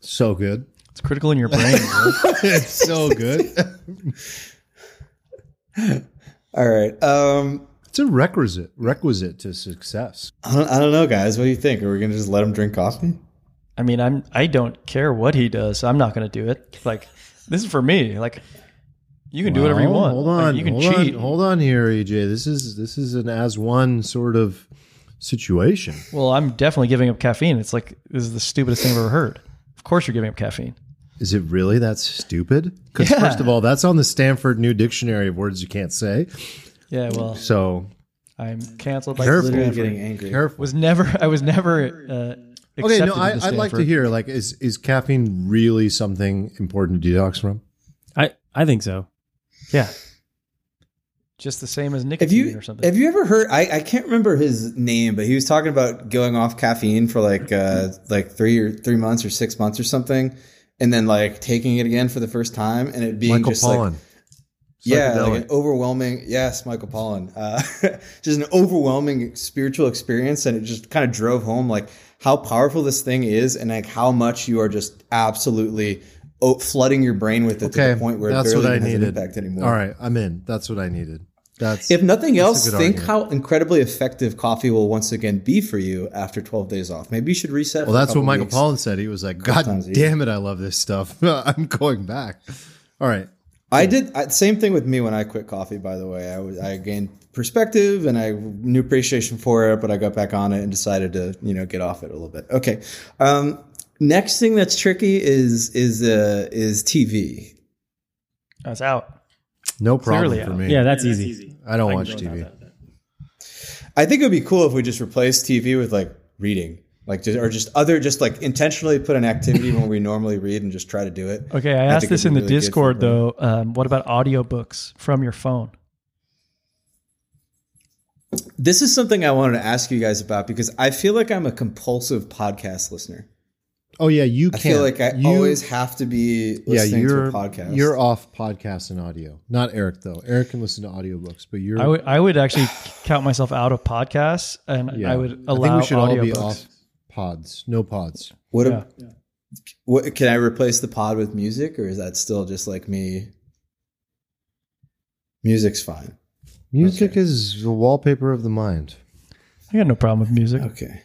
So good. It's critical in your brain. bro. it's so good. All right. Um, it's a requisite requisite to success. I don't, I don't know, guys. What do you think? Are we gonna just let him drink coffee? I mean, I'm I don't care what he does. I'm not going to do it. Like this is for me. Like you can do whatever you want. Hold Like, on. you can hold cheat. On, hold on here, EJ. This is this is an as one sort of situation. Well, I'm definitely giving up caffeine. It's like this is the stupidest thing I've ever heard. Of course, you're giving up caffeine. Is it really that stupid? Because Yeah. first of all, that's on the Stanford New Dictionary of Words You Can't Say. Yeah, well, So I'm canceled. By Careful. Literally Stanford. getting angry. careful. Was never. I was never. Uh, Okay, no, I, I'd like to hear like is is caffeine really something important to detox from? I I think so. Yeah. Just the same as Have nicotine you or something. have you ever heard? I, I can't remember his name, but he was talking about going off caffeine for like uh like three or three months or six months or something, and then like taking it again for the first time, and it being Michael just Pollan. like yeah, like an overwhelming. Yes, Michael Pollan. Uh, just an overwhelming spiritual experience, and it just kind of drove home like how powerful this thing is, and like how much you are just absolutely oh, flooding your brain with it to the point where it barely what I even has an impact anymore. All right, I'm in. That's what I needed. That's If nothing else, think argument. how incredibly effective coffee will once again be for you after 12 days off. Maybe you should reset. well. That's what Michael weeks. Pollan said. He was like, "God damn it, I love this stuff. I'm going back." All right, I did I, same thing with me when I quit coffee. By the way, I was I gained perspective and I knew appreciation for it, but I got back on it and decided to you know get off it a little bit. Okay, um, next thing that's tricky is is uh, is TV. I was out. No problem Clearly for out. me. Yeah, that's easy. I don't I watch TV. that. I think it would be cool if we just replaced TV with like reading. Like just, or just other, just like intentionally put an activity when we normally read and just try to do it. Okay, I, I asked this in be the really Discord though. Um, what about audiobooks from your phone? This is something I wanted to ask you guys about because I feel like I'm a compulsive podcast listener. Oh yeah, you I can't. feel like I you, always have to be yeah, listening you're to a podcast. you're off podcast and audio. Not Eric though. Eric can listen to audiobooks, but you're. I would I would actually count myself out of podcasts, and yeah. I would I think allow we should all be audiobooks. off pods. No pods. what, Yeah. what can I replace the pod with music, or is that still just like me? Music's fine. Music is the wallpaper of the mind. I got no problem with music. Okay.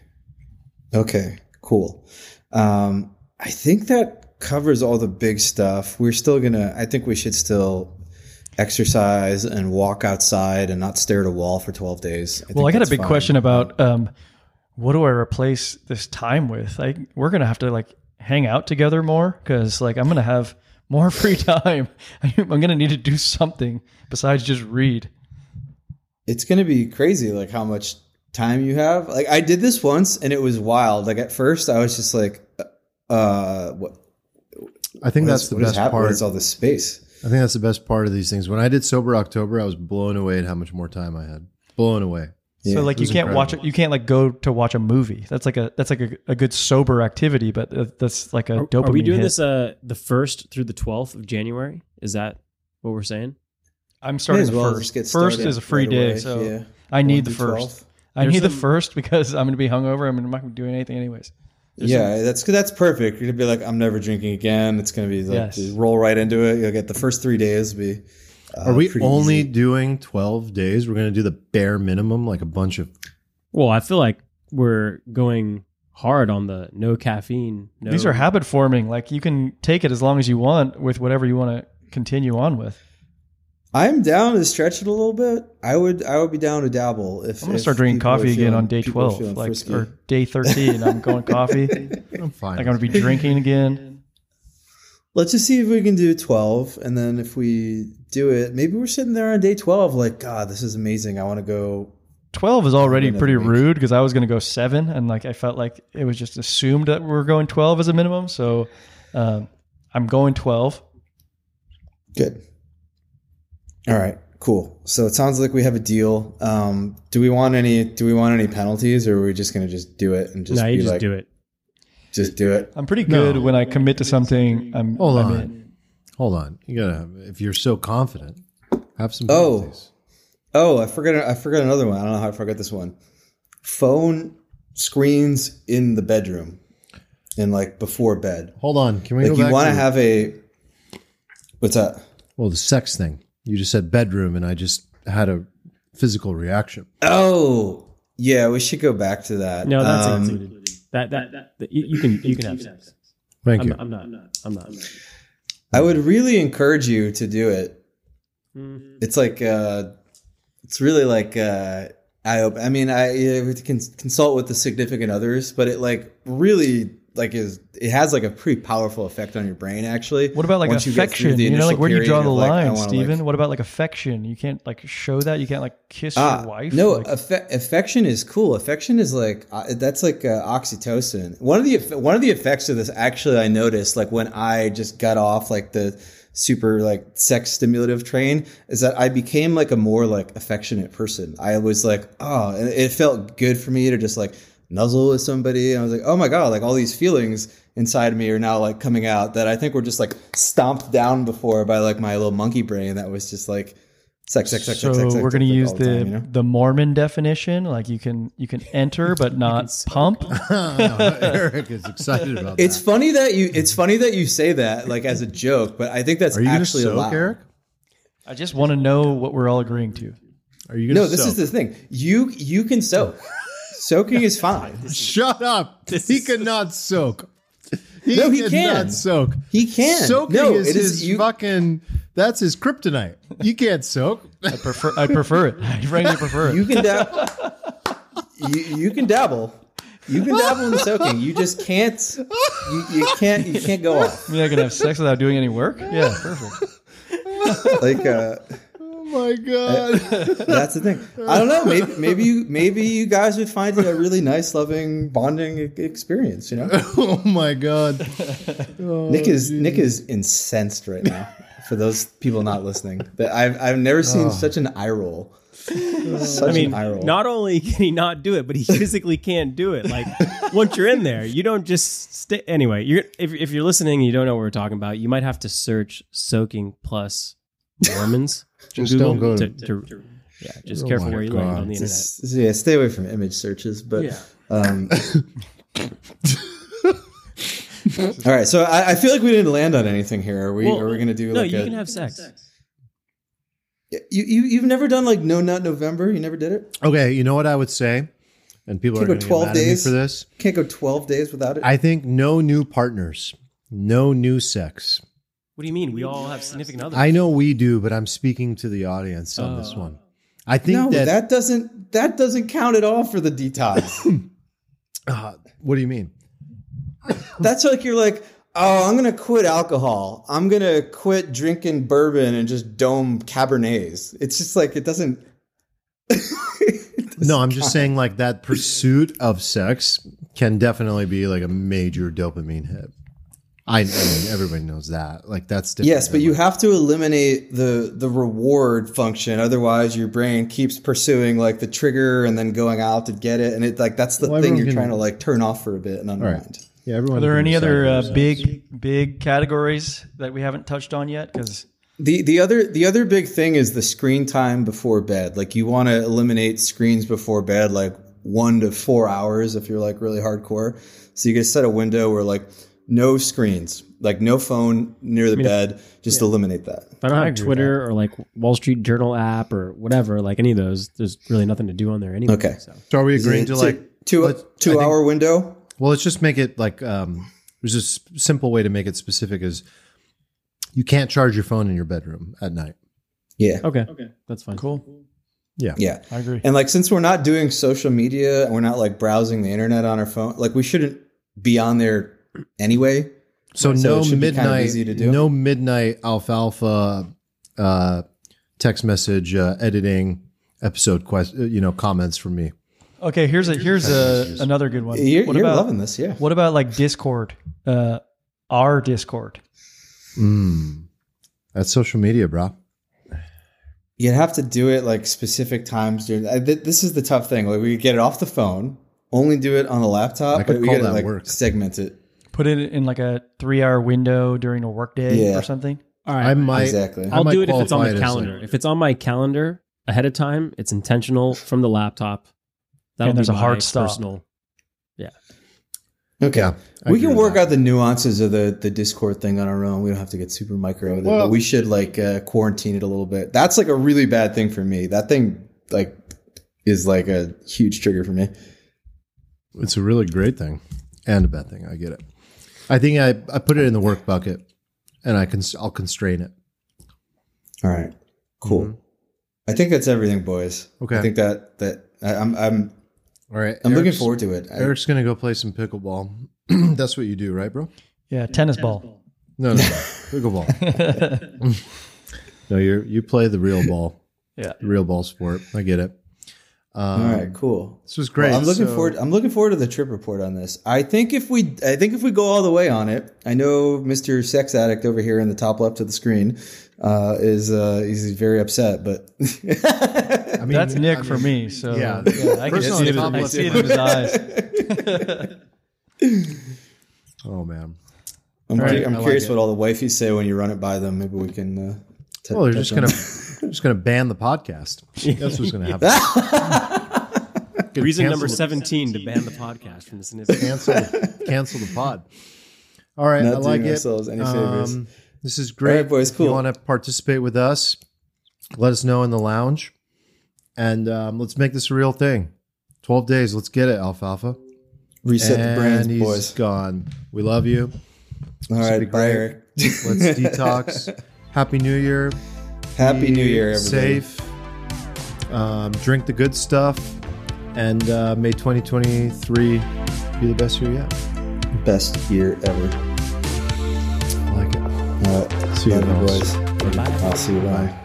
Okay. Cool. Um, I think that covers all the big stuff. We're still gonna. I think we should still exercise and walk outside and not stare at a wall for twelve days. I Well, I got a big fine. question about um, what do I replace this time with? Like, we're gonna have to like hang out together more because like I'm gonna have more free time. I'm gonna need to do something besides just read. it's going to be crazy like how much time you have like i did this once and it was wild like at first i was just like uh what I think what that's is- the best hap- what part. is all this space I think that's the best part of these things. When I did sober October, I was blown away at how much more time I had. Blown away. Yeah, so like you can't watch it. You can't like go to watch a movie. That's like a that's like a, a good sober activity, but uh, that's like a Are, dopamine. are we doing hit. this uh the first through the twelfth of January? Is that what we're saying? I'm May starting as the well first. just get First is a free right day, away. so Yeah. I need the first. 12. I There's need the first because I'm going to be hungover. I'm not going to do anything anyways. Yeah that's that's perfect you're gonna be like i'm never drinking again it's gonna be like Yes. just roll right into it you'll get the first three days be uh, Are we only easy. doing 12 days? We're going to do the bare minimum, like a bunch of. Well, I feel like we're going hard on the no caffeine. No, These are habit forming. Like you can take it as long as you want with whatever you want to continue on with. I'm down to stretch it a little bit. I would I would be down to dabble if I'm gonna start drinking coffee again on day 12, like or day 13. I'm going coffee. I'm fine. Like I'm gonna be drinking again. Let's just see if we can do 12 and then if we do it, maybe we're sitting there on day 12 like god, this is amazing. I want to go 12 is already pretty week. rude because I was going to go seven, and like I felt like it was just assumed that we are going 12 as a minimum. So um, I'm going 12. Good. All right, cool. So it sounds like we have a deal. Um, do we want any? Do we want any penalties, or are we just going to just do it and just no, be you just like, do it. just do it? I'm pretty good when I commit to something. I'm, Hold I'm on. in. Hold on. You gotta. If you're so confident, have some. Oh. penalties. Oh, oh, I forgot. I forgot another one. I don't know how I forgot this one. Phone screens in the bedroom, and like before bed. hold on. Can we Like go you want to to have a. What's that? well the sex thing? You just said bedroom, and I just had a physical reaction. Oh, yeah. We should go back to that. No, that's Um, included. That, that that you, you can you can have sex. Thank I'm you. not, I'm not. I'm not. I would really encourage you to do it. Mm-hmm. It's like uh, it's really like uh, I hope. I mean, I you can consult with the significant others, but it like really like is it has like a pretty powerful effect on your brain. Actually, What about like Once you affection? the You, know, like where do you draw the of, like, line, wanna, like- what about like affection? You can't like show that. You can't like kiss Ah, your wife. No, Like, affe- affection is cool. Affection is like uh, that's like uh, oxytocin. One of the one of the effects of this actually I noticed like when I just got off like the super like sex stimulative train is that I became like a more like affectionate person. I was like, oh, and it felt good for me to just like nuzzle with somebody. And I was like, oh my god, like all these feelings inside me are now like coming out that I think were just like stomped down before by like my little monkey brain that was just like sex, sex, sex, so sex, sex, sex, we're going to sex use all the time, you know? the Mormon definition. Like you can you can enter but not pump. Eric is excited about It's that. funny that you. It's funny that you say that like as a joke, but I think that's Are you actually soak, allowed. Eric? I just want to know what we're all agreeing to. Are you going to No, this is the thing. You you can soak. Soaking is fine. Shut up. He cannot soak. He No, he cannot can. soak. He can. Soaking no, is it his is you. fucking. That's his kryptonite. You can't soak. I prefer I prefer it. I frankly prefer it. You can dabble. you, you can dabble. You can dabble in soaking. You just can't. You, you can't. You can't go off. I mean, I can have sex without doing any work. Yeah, perfect. Like uh, my god. that's the thing. I don't know. Maybe maybe you maybe you guys would find it a really nice, loving bonding experience. You know. oh my god. Nick oh, is Nick is incensed right now. For those people not listening, that I've I've never seen oh. such an eye roll. Such I mean, an eye roll. not only can he not do it, but he physically can't do it. Like once you're in there, you don't just stay. Anyway, you're if if you're listening and you don't know what we're talking about, you might have to search soaking plus Mormons. In Just don't go to, to- to- yeah, just Oh careful my where you God. land on the internet. Just- yeah, stay away from image searches. But Yeah. um, all right. So I, I feel like we didn't land on anything here. Are we? Well, are we going to do No, like you a? can have sex. you, you you've never done like no nut November. You never did it. Okay, you know what I would say, and people are Can't going go to 12 get mad at me days. for this. Can't go twelve days without it. I think no new partners, no new sex. What do you mean? We all have significant others. I know we do, but I'm speaking to the audience on this one. I think no, that, that, doesn't that doesn't count at all for the detox. uh, what do you mean? That's like you're like, oh, I'm gonna quit alcohol. I'm gonna quit drinking bourbon and just dome cabernets. It's just like it doesn't. No, I'm just saying like that pursuit of sex can definitely be like a major dopamine hit. I, I mean, everybody knows that. Like that's different. Yes, but you like- have to eliminate the the reward function. Otherwise, your brain keeps pursuing like the trigger and then going out to get it, and it like that's the Well, thing you're can- trying to like turn off for a bit and unwind. yeah. Everyone. Are there any other uh, big big categories that we haven't touched on yet? Because The the other the other big thing is the screen time before bed. Like you want to eliminate screens before bed, like one to four hours if you're like really hardcore. So you can set a window where like no screens, like no phone near the bed. Just eliminate that. If I don't I have agree Twitter or like Wall Street Journal app or whatever, like any of those, there's really nothing to do on there anyway. Okay. So. So are we agreeing to like? two two think- hour window. Well, let's just make it like. um There's a s- simple way to make it specific: is you can't charge your phone in your bedroom at night. Yeah. Okay. Okay. That's fine. Cool. Yeah. Yeah. I agree. And like since we're not doing social media and we're not like browsing the internet on our phone, like we shouldn't be on there anyway. So, So no it should be kind of midnight, easy to do. no midnight alfalfa uh, text message uh, editing episode quest, uh, you know, comments from me. Okay, here's a here's a another good one. You're, what you're about loving this, yeah. what about like Discord? Uh, our Discord. Mm. That's social media, bro. You'd have to do it like specific times during. I, th- this is the tough thing. Like we get it off the phone, only do it on the laptop, I could but we call gotta that like work. segment it. Put it in like a three hour window during a workday Yeah. or something. All right. I might. exactly. I I'll might do it if it's on qualify the it as, calendar. like- if it's on my calendar ahead of time, it's intentional from the laptop. That'll And there's be a hard my stop. Personal. Okay. Yeah, I we agree can with work that. out the nuances of the the Discord thing on our own. We don't have to get super micro with it, Well- but we should like uh, quarantine it a little bit. That's like a really bad thing for me. That thing like is like a huge trigger for me. It's a really great thing and a bad thing. I get it. I think I, I put it in the work bucket and I can I'll constrain it. All right, cool. Mm-hmm. I think that's everything, boys. Okay. I think that that I, I'm I'm All right. I'm looking forward to it. I- Eric's gonna go play some pickleball. That's what you do, right, bro? Yeah, tennis ball. No, no, no. pickleball. no, you you play the real ball, Yeah. the real ball sport. I get it. Um, all right, cool. This was great. Well, I'm looking So- forward. I'm looking forward to the trip report on this. I think if we, I think if we go all the way on it, I know Mr. Sex Addict over here in the top left of the screen uh, is uh, he's very upset, but I mean, That's Nick I for me. So yeah. yeah, I can Person see it, on I see it left in his eyes. Oh man. I'm, All right, cu- I'm I like curious what all the wifeys say when you run it by them. Maybe we can. Uh, t- Well, they're touch just on gonna that. just gonna ban the podcast. That's what's gonna happen. Reason number 17 to ban the podcast from the Significant. Cancel, cancel the pod. All right, Not I like doing it. ourselves any favors. Um, this is great, All right, boys, If cool. you want to participate with us? Let us know in the lounge, and um, let's make this a real thing. Twelve days. Let's get it, Alfalfa. Reset and the brains, he's boys. gone. We love you. All be right, bye, great. Eric. Let's detox. Happy New Year. Happy New Year, everybody. Safe. Um, drink the good stuff, and uh, may 2023 be the best year yet. Best year ever. I like it. All right, See you, love you, boys. boys. I'll see you. Bye. Bye.